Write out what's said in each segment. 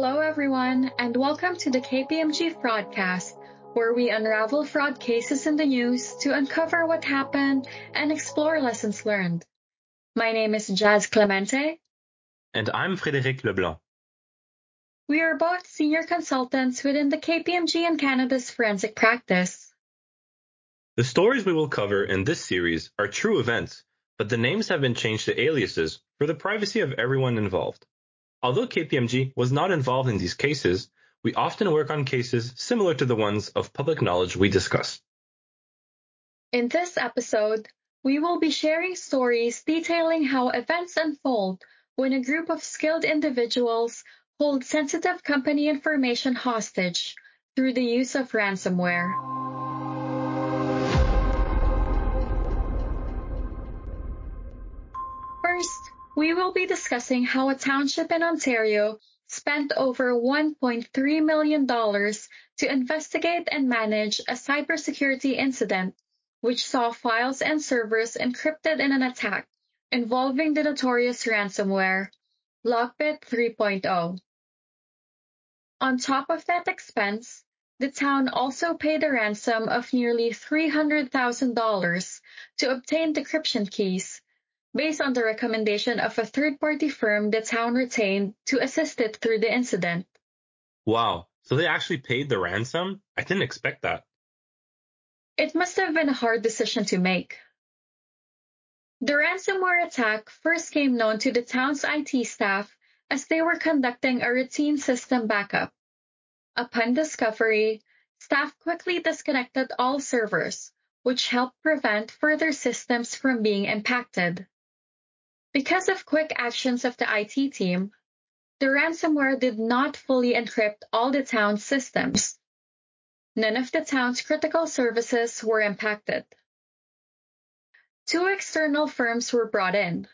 Hello, everyone, and welcome to the KPMG Fraudcast, where we unravel fraud cases in the news to uncover what happened and explore lessons learned. My name is Jazz Clemente. And I'm Frédéric Leblanc. We are both senior consultants within the KPMG and Canada's forensic practice. The stories we will cover in this series are true events, but the names have been changed to aliases for the privacy of everyone involved. Although KPMG was not involved in these cases, we often work on cases similar to the ones of public knowledge we discuss. In this episode, we will be sharing stories detailing how events unfold when a group of skilled individuals hold sensitive company information hostage through the use of ransomware. We will be discussing how a township in Ontario spent over $1.3 million to investigate and manage a cybersecurity incident which saw files and servers encrypted in an attack involving the notorious ransomware Lockbit 3.0. On top of that expense, the town also paid a ransom of nearly $300,000 to obtain decryption keys based on the recommendation of a third-party firm the town retained to assist it through the incident. Wow, so they actually paid the ransom? I didn't expect that. It must have been a hard decision to make. The ransomware attack first came known to the town's IT staff as they were conducting a routine system backup. Upon discovery, staff quickly disconnected all servers, which helped prevent further systems from being impacted. Because of quick actions of the IT team, the ransomware did not fully encrypt all the town's systems. None of the town's critical services were impacted. Two external firms were brought in,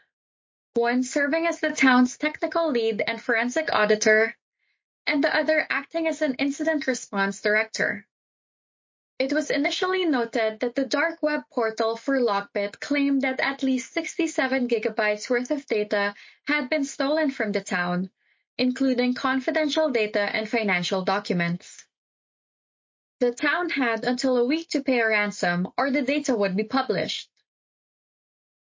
one serving as the town's technical lead and forensic auditor, and the other acting as an incident response director. It was initially noted that the dark web portal for Lockbit claimed that at least 67 gigabytes worth of data had been stolen from the town, including confidential data and financial documents. The town had until a week to pay a ransom or the data would be published.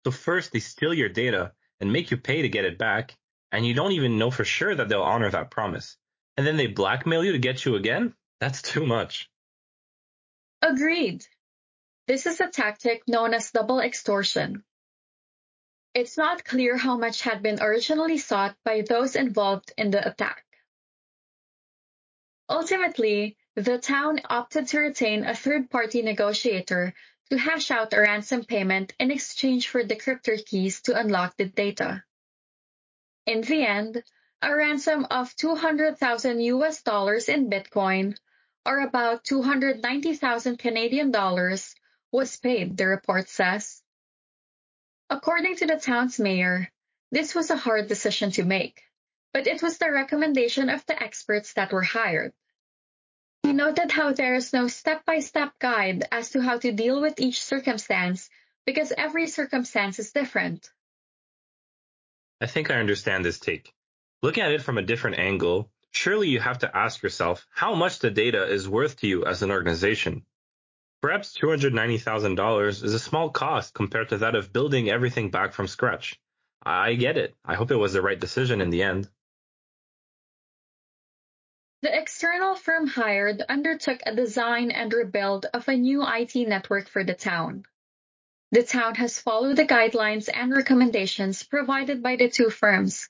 So first they steal your data and make you pay to get it back, and you don't even know for sure that they'll honor that promise. And then they blackmail you to get you again? That's too much. Agreed. This is a tactic known as double extortion. It's not clear how much had been originally sought by those involved in the attack. Ultimately, the town opted to retain a third-party negotiator to hash out a ransom payment in exchange for the decryptor keys to unlock the data. In the end, a ransom of 200,000 US dollars in Bitcoin or about 290,000 Canadian dollars, was paid, the report says. According to the town's mayor, this was a hard decision to make, but it was the recommendation of the experts that were hired. He noted how there is no step-by-step guide as to how to deal with each circumstance because every circumstance is different. I think I understand this take. Looking at it from a different angle, surely you have to ask yourself how much the data is worth to you as an organization. Perhaps $290,000 is a small cost compared to that of building everything back from scratch. I get it. I hope it was the right decision in the end. The external firm hired undertook a design and rebuild of a new IT network for the town. The town has followed the guidelines and recommendations provided by the two firms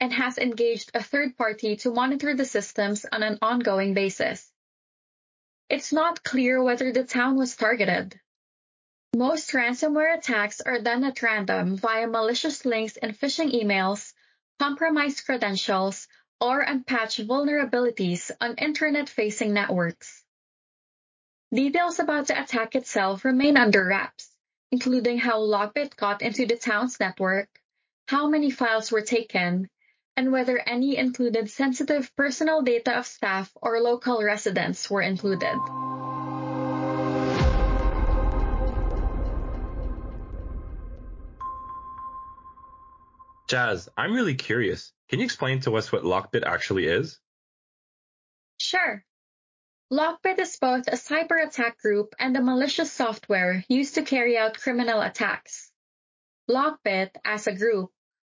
and has engaged a third party to monitor the systems on an ongoing basis. It's not clear whether the town was targeted. Most ransomware attacks are done at random via malicious links and phishing emails, compromised credentials, or unpatched vulnerabilities on internet-facing networks. Details about the attack itself remain under wraps, including how Lockbit got into the town's network, how many files were taken, and whether any included sensitive personal data of staff or local residents were included. Jazz, I'm really curious. Can you explain to us what Lockbit actually is? Sure. Lockbit is both a cyber attack group and a malicious software used to carry out criminal attacks. Lockbit, as a group,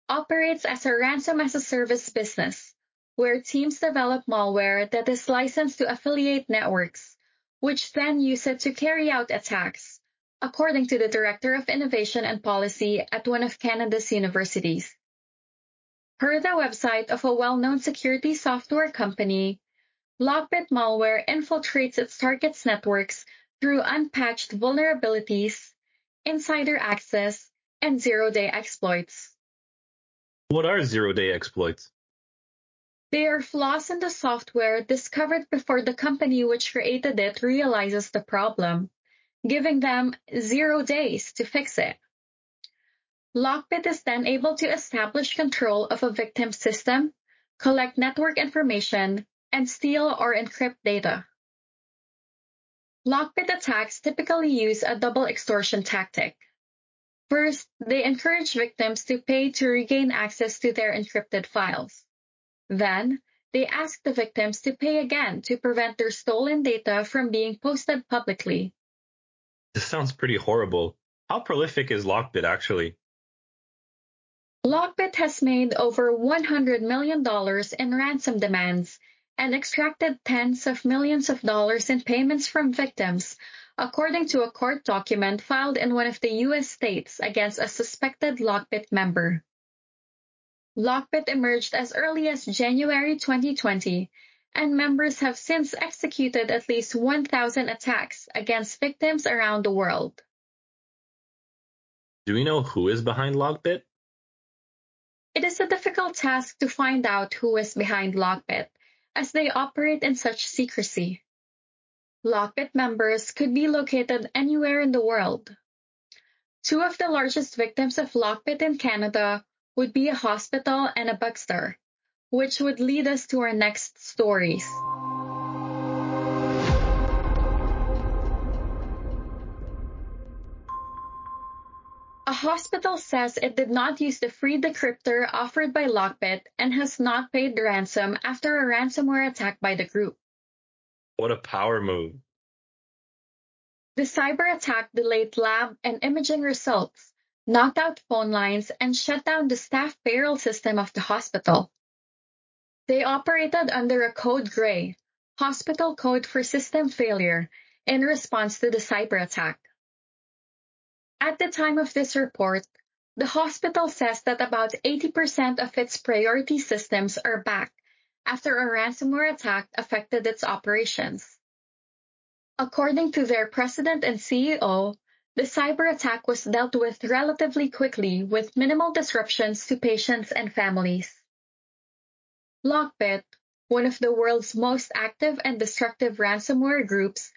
operates as a ransom as a service business, where teams develop malware that is licensed to affiliate networks, which then use it to carry out attacks, according to the Director of Innovation and Policy at one of Canada's universities. Per the website of a well-known security software company, Lockbit malware infiltrates its target's networks through unpatched vulnerabilities, insider access, and zero-day exploits. What are zero-day exploits? They are flaws in the software discovered before the company which created it realizes the problem, giving them zero days to fix it. Lockbit is then able to establish control of a victim's system, collect network information, and steal or encrypt data. Lockbit attacks typically use a double extortion tactic. First, they encourage victims to pay to regain access to their encrypted files. Then, they ask the victims to pay again to prevent their stolen data from being posted publicly. This sounds pretty horrible. How prolific is Lockbit actually? Lockbit has made over $100 million in ransom demands and extracted tens of millions of dollars in payments from victims according to a court document filed in one of the U.S. states against a suspected Lockbit member. Lockbit emerged as early as January 2020, and members have since executed at least 1,000 attacks against victims around the world. Do we know who is behind Lockbit? It is a difficult task to find out who is behind Lockbit, as they operate in such secrecy. Lockbit members could be located anywhere in the world. Two of the largest victims of Lockbit in Canada would be a hospital and a bookstore, which would lead us to our next stories. A hospital says it did not use the free decryptor offered by Lockbit and has not paid the ransom after a ransomware attack by the group. What a power move. The cyber attack delayed lab and imaging results, knocked out phone lines, and shut down the staff payroll system of the hospital. They operated under a code gray, hospital code for system failure, in response to the cyber attack. At the time of this report, the hospital says that about 80% of its priority systems are back after a ransomware attack affected its operations. According to their president and CEO, the cyber attack was dealt with relatively quickly with minimal disruptions to patients and families. Lockbit, one of the world's most active and destructive ransomware groups,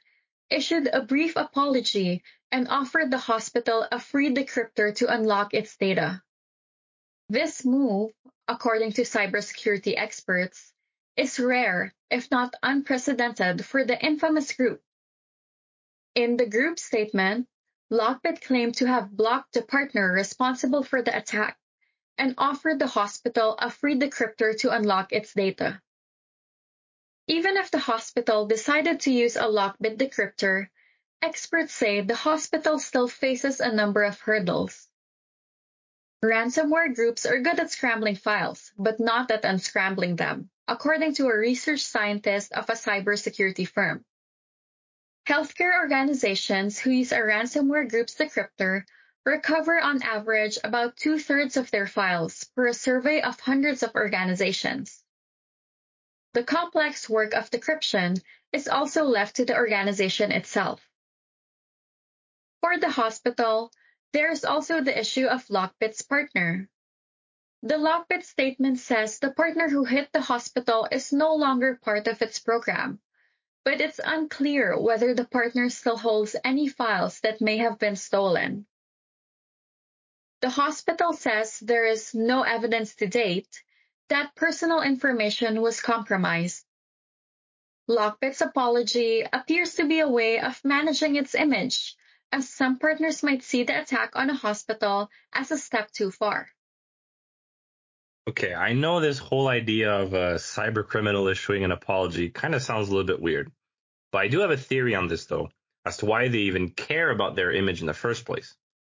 issued a brief apology and offered the hospital a free decryptor to unlock its data. This move, according to cybersecurity experts, is rare, if not unprecedented, for the infamous group. In the group statement, Lockbit claimed to have blocked the partner responsible for the attack and offered the hospital a free decryptor to unlock its data. Even if the hospital decided to use a Lockbit decryptor, experts say the hospital still faces a number of hurdles. Ransomware groups are good at scrambling files, but not at unscrambling them according to a research scientist of a cybersecurity firm. Healthcare organizations who use a ransomware group's decryptor recover on average about two thirds of their files per a survey of hundreds of organizations. The complex work of decryption is also left to the organization itself. For the hospital, there is also the issue of Lockbit's partner, the Lockbit statement says the partner who hit the hospital is no longer part of its program, but it's unclear whether the partner still holds any files that may have been stolen. The hospital says there is no evidence to date that personal information was compromised. Lockbit's apology appears to be a way of managing its image, as some partners might see the attack on a hospital as a step too far. Okay, I know this whole idea of a cyber criminal issuing an apology kind of sounds a little bit weird, but I do have a theory on this though, as to why they even care about their image in the first place.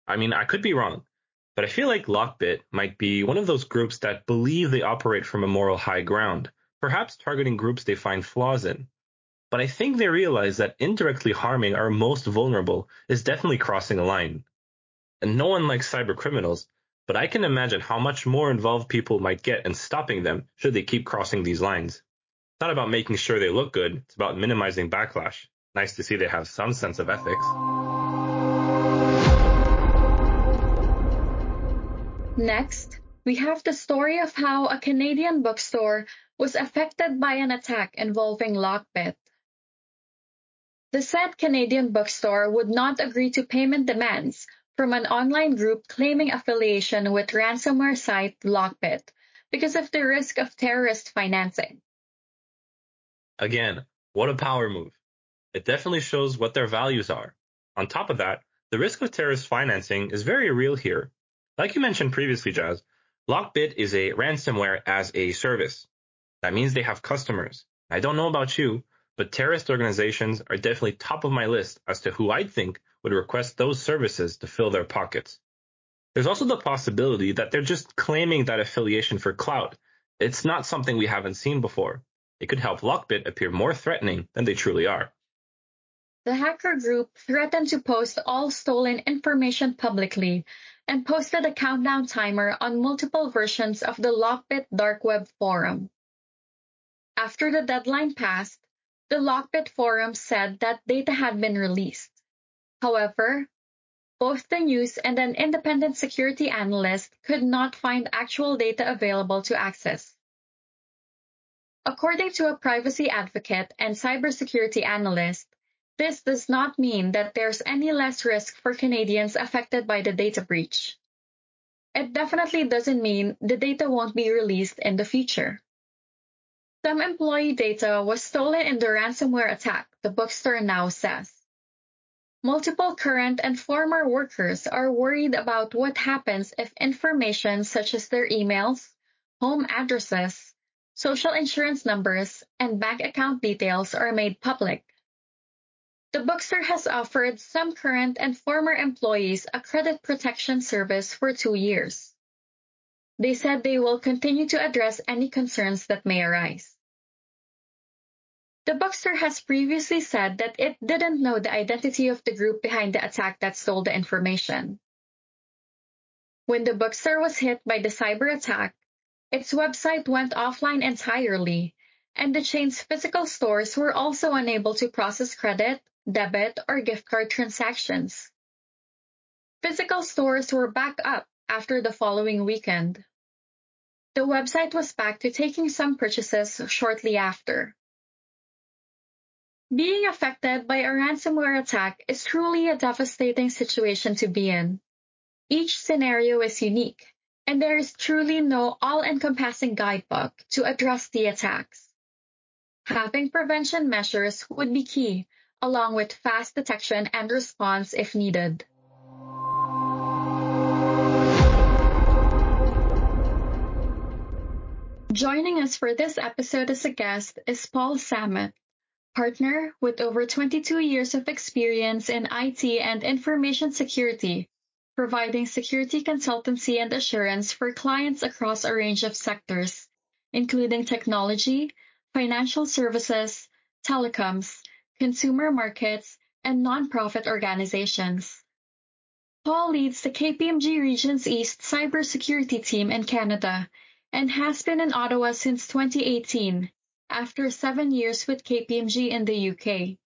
I mean, I could be wrong, but I feel like Lockbit might be one of those groups that believe they operate from a moral high ground, perhaps targeting groups they find flaws in. But I think they realize that indirectly harming our most vulnerable is definitely crossing a line. And no one likes cyber criminals, but I can imagine how much more involved people might get in stopping them should they keep crossing these lines. It's not about making sure they look good, it's about minimizing backlash. Nice to see they have some sense of ethics. Next, we have the story of how a Canadian bookstore was affected by an attack involving Lockbit. The said Canadian bookstore would not agree to payment demands from an online group claiming affiliation with ransomware site Lockbit because of the risk of terrorist financing. Again, what a power move. It definitely shows what their values are. On top of that, the risk of terrorist financing is very real here. Like you mentioned previously, Jazz, Lockbit is a ransomware as a service. That means they have customers. I don't know about you, but terrorist organizations are definitely top of my list as to who I think would request those services to fill their pockets. There's also the possibility that they're just claiming that affiliation for clout. It's not something we haven't seen before. It could help Lockbit appear more threatening than they truly are. The hacker group threatened to post all stolen information publicly and posted a countdown timer on multiple versions of the Lockbit dark web forum. After the deadline passed, the Lockbit forum said that data had been released. However, both the news and an independent security analyst could not find actual data available to access. According to a privacy advocate and cybersecurity analyst, this does not mean that there's any less risk for Canadians affected by the data breach. It definitely doesn't mean the data won't be released in the future. Some employee data was stolen in the ransomware attack, the bookstore now says. Multiple current and former workers are worried about what happens if information such as their emails, home addresses, social insurance numbers, and bank account details are made public. The bookstore has offered some current and former employees a credit protection service for two years. They said they will continue to address any concerns that may arise. The bookstore has previously said that it didn't know the identity of the group behind the attack that stole the information. When the bookstore was hit by the cyber attack, its website went offline entirely, and the chain's physical stores were also unable to process credit, debit, or gift card transactions. Physical stores were back up after the following weekend. The website was back to taking some purchases shortly after. Being affected by a ransomware attack is truly a devastating situation to be in. Each scenario is unique, and there is truly no all-encompassing guidebook to address the attacks. Having prevention measures would be key, along with fast detection and response if needed. Joining us for this episode as a guest is Paul Samet, partner with over 22 years of experience in IT and information security, providing security consultancy and assurance for clients across a range of sectors, including technology, financial services, telecoms, consumer markets, and nonprofit organizations. Paul leads the KPMG Regions East cybersecurity team in Canada and has been in Ottawa since 2018, after seven years with KPMG in the UK.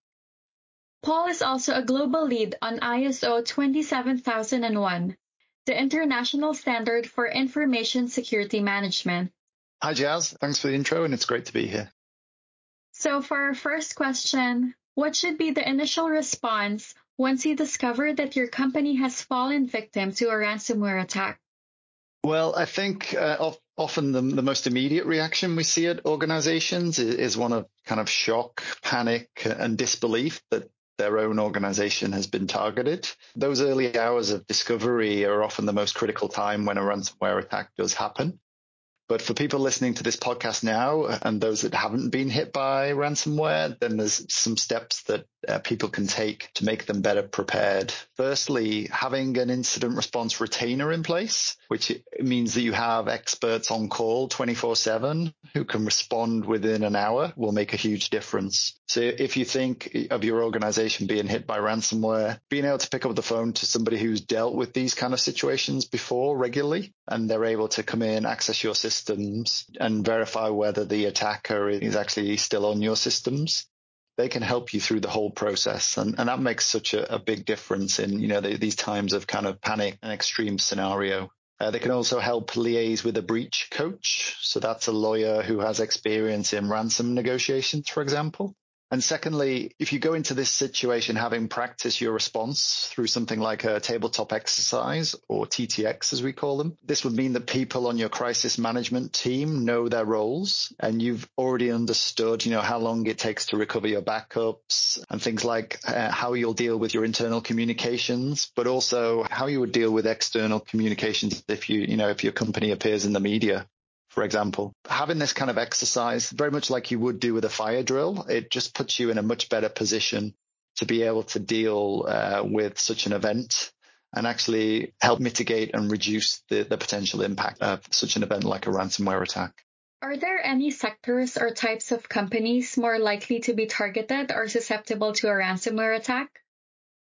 Paul is also a global lead on ISO 27001, the international standard for information security management. Hi, Jazz. Thanks for the intro, and it's great to be here. So, for our first question, what should be the initial response once you discover that your company has fallen victim to a ransomware attack? Well, I think uh, often the, the, most immediate reaction we see at organizations is, is, one of kind of shock, panic, and disbelief that their own organization has been targeted. Those early hours of discovery are often the most critical time when a ransomware attack does happen. But for people listening to this podcast now and those that haven't been hit by ransomware, then there's some steps that uh, people can take to make them better prepared. Firstly, having an incident response retainer in place, which means that you have experts on call 24 seven who can respond within an hour will make a huge difference. So if you think of your organization being hit by ransomware, being able to pick up the phone to somebody who's dealt with these kind of situations before regularly, and they're able to come in, access your systems and verify whether the attacker is actually still on your systems they can help you through the whole process. And, and that makes such a, a big difference in, you know, the, these times of kind of panic and extreme scenario. Uh, they can also help liaise with a breach coach. So that's a lawyer who has experience in ransom negotiations, for example. And secondly, if you go into this situation having practiced your response through something like a tabletop exercise or TTX as we call them, this would mean that people on your crisis management team know their roles and you've already understood, you know, how long it takes to recover your backups and things like uh, how you'll deal with your internal communications, but also how you would deal with external communications if you, you know, if your company appears in the media for example. Having this kind of exercise, very much like you would do with a fire drill, it just puts you in a much better position to be able to deal uh, with such an event and actually help mitigate and reduce the, the potential impact of such an event like a ransomware attack. Are there any sectors or types of companies more likely to be targeted or susceptible to a ransomware attack?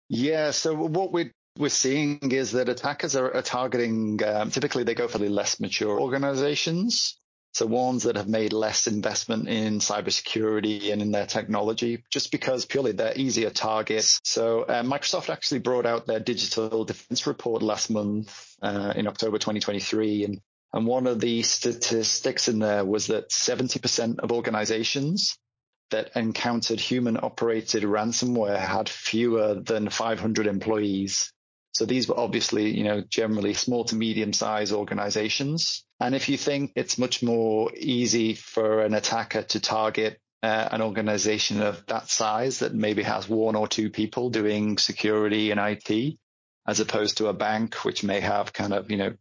Yeah, so what we we're seeing is that attackers are, are targeting, um, typically they go for the less mature organizations. So ones that have made less investment in cybersecurity and in their technology, just because purely they're easier targets. So uh, Microsoft actually brought out their digital defense report last month uh, in October 2023, and and one of the statistics in there was that 70% of organizations that encountered human operated ransomware had fewer than 500 employees. So these were obviously, you know, generally small to medium sized organizations. And if you think it's much more easy for an attacker to target uh, an organization of that size that maybe has one or two people doing security and IT, as opposed to a bank which may have kind of, you know,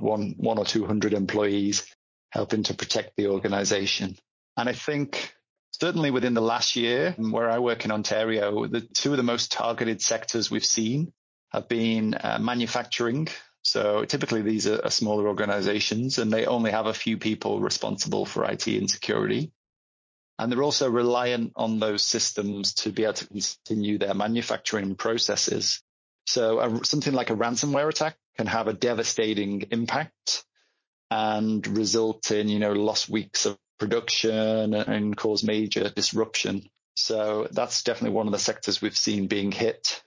one, one or 200 employees helping to protect the organization. And I think certainly within the last year where I work in Ontario, the two of the most targeted sectors we've seen have been uh, manufacturing. So typically these are, smaller organizations and they only have a few people responsible for IT and security. And they're also reliant on those systems to be able to continue their manufacturing processes. So a, something like a ransomware attack can have a devastating impact and result in, you know, lost weeks of production and cause major disruption. So that's definitely one of the sectors we've seen being hit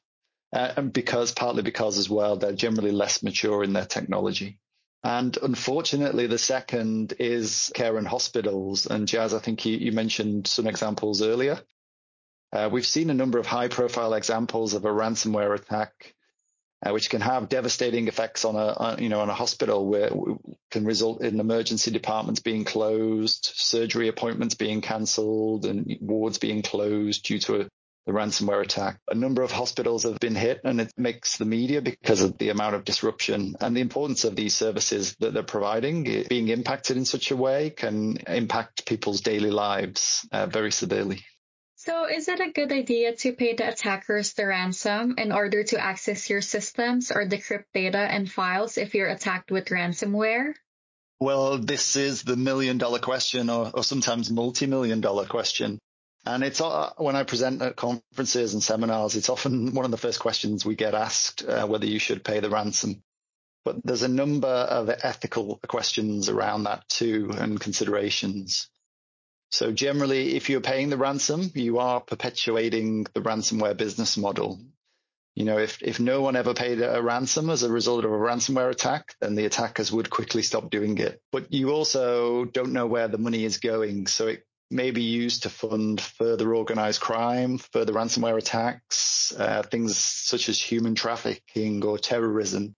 and because partly because as well they're generally less mature in their technology. And unfortunately, the second is care and hospitals. And Jazz, I think you, you mentioned some examples earlier. Uh, we've seen a number of high profile examples of a ransomware attack, uh, which can have devastating effects on a, on, you know, on a hospital where can result in emergency departments being closed, surgery appointments being cancelled and wards being closed due to a the ransomware attack. A number of hospitals have been hit and it makes the media because of the amount of disruption and the importance of these services that they're providing. Being impacted in such a way can impact people's daily lives uh, very severely. So is it a good idea to pay the attackers the ransom in order to access your systems or decrypt data and files if you're attacked with ransomware? Well, this is the million dollar question or, or sometimes multi-million dollar question. And it's uh, when I present at conferences and seminars, it's often one of the first questions we get asked uh, whether you should pay the ransom. But there's a number of ethical questions around that too and considerations. So generally, if you're paying the ransom, you are perpetuating the ransomware business model. You know, if, if no one ever paid a ransom as a result of a ransomware attack, then the attackers would quickly stop doing it. But you also don't know where the money is going. So it may be used to fund further organized crime, further ransomware attacks, uh, things such as human trafficking or terrorism.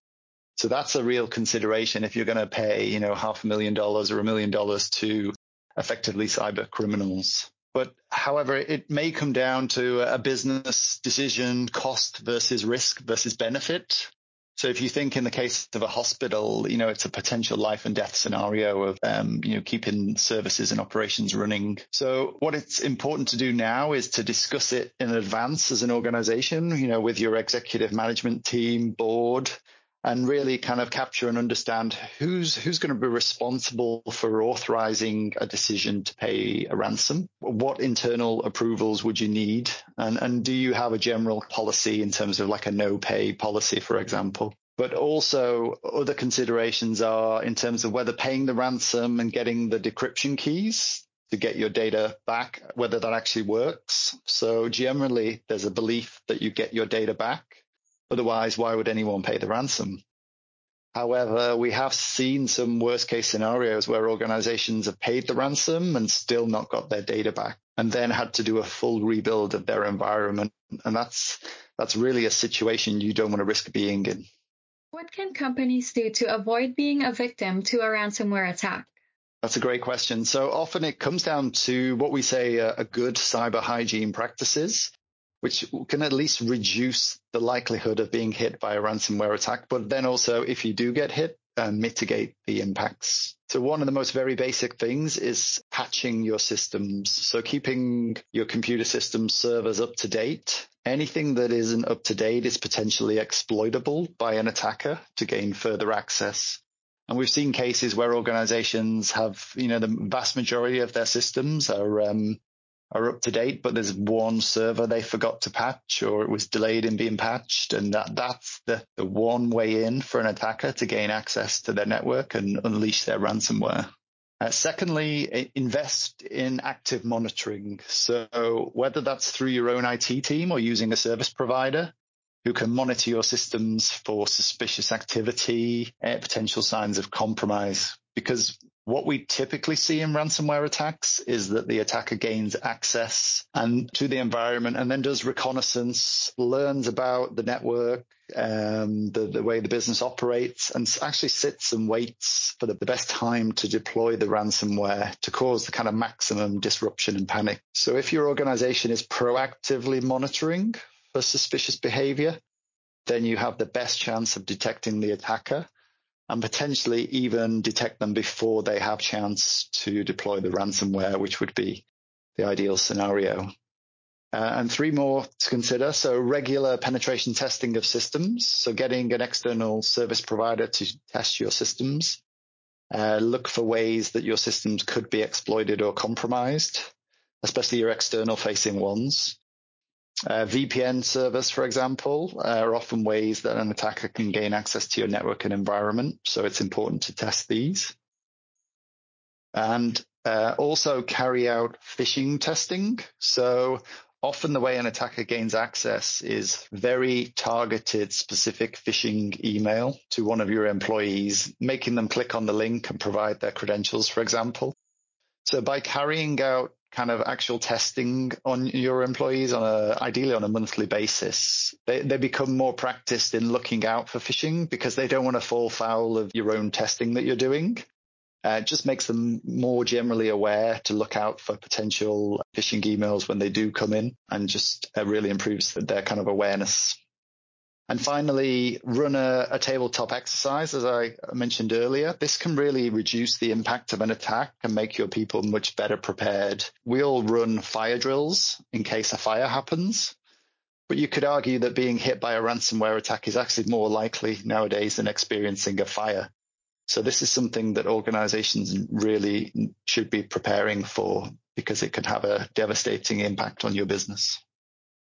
So that's a real consideration if you're going to pay, you know, half a million dollars or a million dollars to effectively cyber criminals. But however, it may come down to a business decision, cost versus risk versus benefit. So if you think in the case of a hospital, you know, it's a potential life and death scenario of, um, you know, keeping services and operations running. So what it's important to do now is to discuss it in advance as an organization, you know, with your executive management team, board, and really kind of capture and understand who's who's going to be responsible for authorizing a decision to pay a ransom. What internal approvals would you need, and and do you have a general policy in terms of like a no pay policy, for example? But also other considerations are in terms of whether paying the ransom and getting the decryption keys to get your data back, whether that actually works. So generally, there's a belief that you get your data back Otherwise, why would anyone pay the ransom? However, we have seen some worst case scenarios where organizations have paid the ransom and still not got their data back and then had to do a full rebuild of their environment. And that's, that's really a situation you don't want to risk being in. What can companies do to avoid being a victim to a ransomware attack? That's a great question. So often it comes down to what we say a, a good cyber hygiene practices which can at least reduce the likelihood of being hit by a ransomware attack. But then also, if you do get hit, uh, mitigate the impacts. So one of the most very basic things is patching your systems. So keeping your computer system servers up to date. Anything that isn't up to date is potentially exploitable by an attacker to gain further access. And we've seen cases where organizations have, you know, the vast majority of their systems are um, are up to date, but there's one server they forgot to patch or it was delayed in being patched. And that, that's the, the one way in for an attacker to gain access to their network and unleash their ransomware. Uh, secondly, invest in active monitoring. So whether that's through your own IT team or using a service provider who can monitor your systems for suspicious activity, uh, potential signs of compromise. Because what we typically see in ransomware attacks is that the attacker gains access and to the environment and then does reconnaissance, learns about the network, um, the, the way the business operates and actually sits and waits for the, the best time to deploy the ransomware to cause the kind of maximum disruption and panic. So if your organization is proactively monitoring for suspicious behavior, then you have the best chance of detecting the attacker and potentially even detect them before they have chance to deploy the ransomware, which would be the ideal scenario. Uh, and three more to consider. So regular penetration testing of systems. So getting an external service provider to test your systems. Uh, look for ways that your systems could be exploited or compromised, especially your external facing ones. Uh, VPN servers, for example, are often ways that an attacker can gain access to your network and environment. So it's important to test these. And uh, also carry out phishing testing. So often the way an attacker gains access is very targeted, specific phishing email to one of your employees, making them click on the link and provide their credentials, for example. So by carrying out kind of actual testing on your employees on a ideally on a monthly basis. They, they become more practiced in looking out for phishing because they don't want to fall foul of your own testing that you're doing. Uh, it just makes them more generally aware to look out for potential phishing emails when they do come in and just uh, really improves their kind of awareness and finally, run a, a, tabletop exercise, as I mentioned earlier. This can really reduce the impact of an attack and make your people much better prepared. We all run fire drills in case a fire happens. But you could argue that being hit by a ransomware attack is actually more likely nowadays than experiencing a fire. So this is something that organizations really should be preparing for because it could have a devastating impact on your business.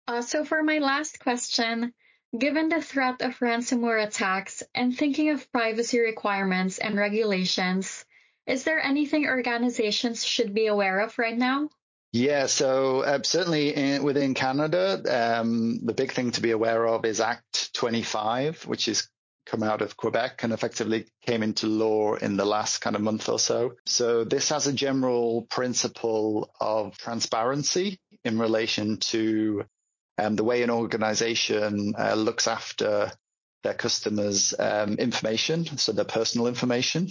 Uh, so for my last question, Given the threat of ransomware attacks and thinking of privacy requirements and regulations, is there anything organizations should be aware of right now? Yeah, so uh, certainly in, within Canada, um, the big thing to be aware of is Act 25, which is come out of Quebec and effectively came into law in the last kind of month or so. So this has a general principle of transparency in relation to the way an organization uh, looks after their customers' um, information, so their personal information.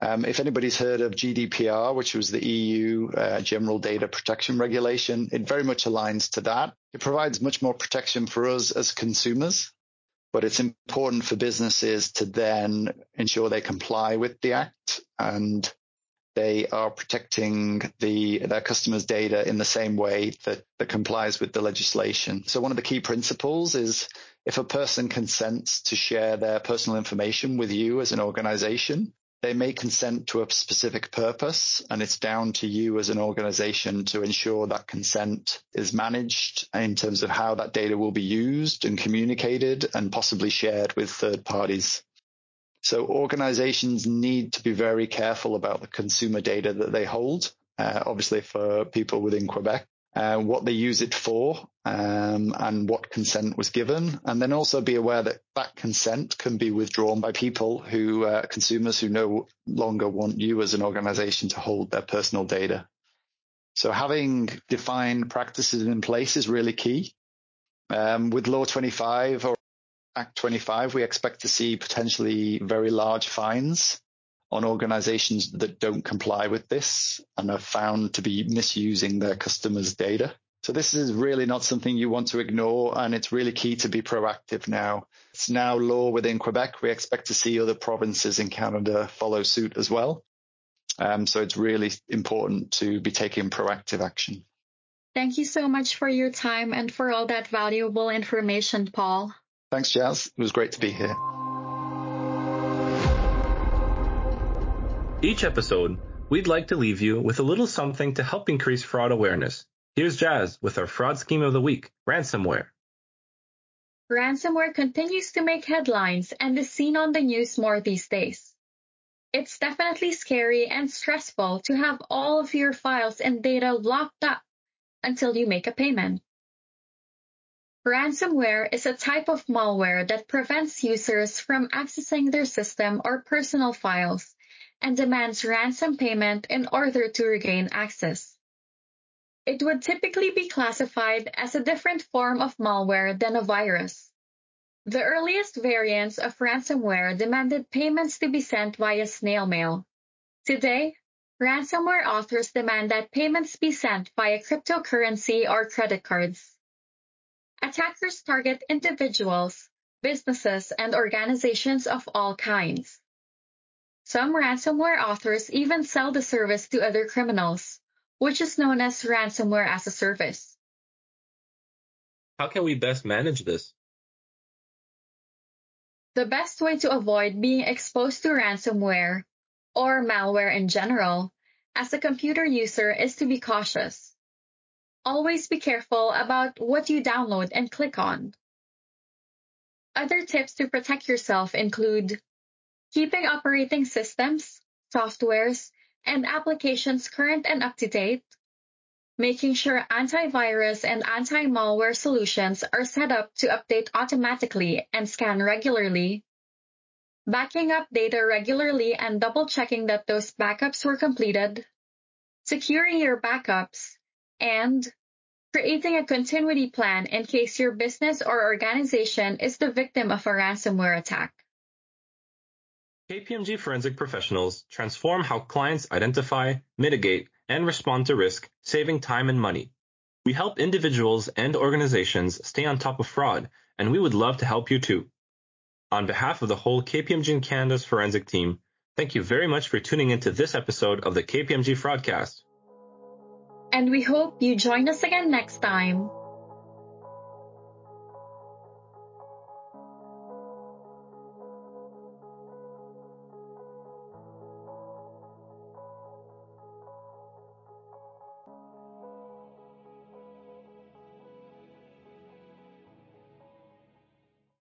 Um, if anybody's heard of GDPR, which was the EU uh, General Data Protection Regulation, it very much aligns to that. It provides much more protection for us as consumers. but it's important for businesses to then ensure they comply with the act and they are protecting the their customers' data in the same way that, that complies with the legislation. So one of the key principles is if a person consents to share their personal information with you as an organization, they may consent to a specific purpose and it's down to you as an organization to ensure that consent is managed in terms of how that data will be used and communicated and possibly shared with third parties. So organizations need to be very careful about the consumer data that they hold. Uh, obviously for people within Quebec, uh, what they use it for, um, and what consent was given. And then also be aware that that consent can be withdrawn by people who, uh, consumers who no longer want you as an organization to hold their personal data. So having defined practices in place is really key. Um, with Law 25 or Act 25, we expect to see potentially very large fines on organizations that don't comply with this and are found to be misusing their customers' data. So this is really not something you want to ignore and it's really key to be proactive now. It's now law within Quebec. We expect to see other provinces in Canada follow suit as well. Um, so it's really important to be taking proactive action. Thank you so much for your time and for all that valuable information, Paul. Thanks, Jazz. It was great to be here. Each episode, we'd like to leave you with a little something to help increase fraud awareness. Here's Jazz with our fraud scheme of the week, ransomware. Ransomware continues to make headlines and is seen on the news more these days. It's definitely scary and stressful to have all of your files and data locked up until you make a payment. Ransomware is a type of malware that prevents users from accessing their system or personal files and demands ransom payment in order to regain access. It would typically be classified as a different form of malware than a virus. The earliest variants of ransomware demanded payments to be sent via snail mail. Today, ransomware authors demand that payments be sent via cryptocurrency or credit cards. Attackers target individuals, businesses, and organizations of all kinds. Some ransomware authors even sell the service to other criminals, which is known as ransomware as a service. How can we best manage this? The best way to avoid being exposed to ransomware or malware in general as a computer user is to be cautious. Always be careful about what you download and click on. Other tips to protect yourself include keeping operating systems, softwares, and applications current and up to date, making sure antivirus and anti-malware solutions are set up to update automatically and scan regularly, backing up data regularly and double checking that those backups were completed, securing your backups, and creating a continuity plan in case your business or organization is the victim of a ransomware attack. KPMG forensic professionals transform how clients identify, mitigate, and respond to risk, saving time and money. We help individuals and organizations stay on top of fraud, and we would love to help you too. On behalf of the whole KPMG Canada's forensic team, thank you very much for tuning into this episode of the KPMG Fraudcast. And we hope you join us again next time.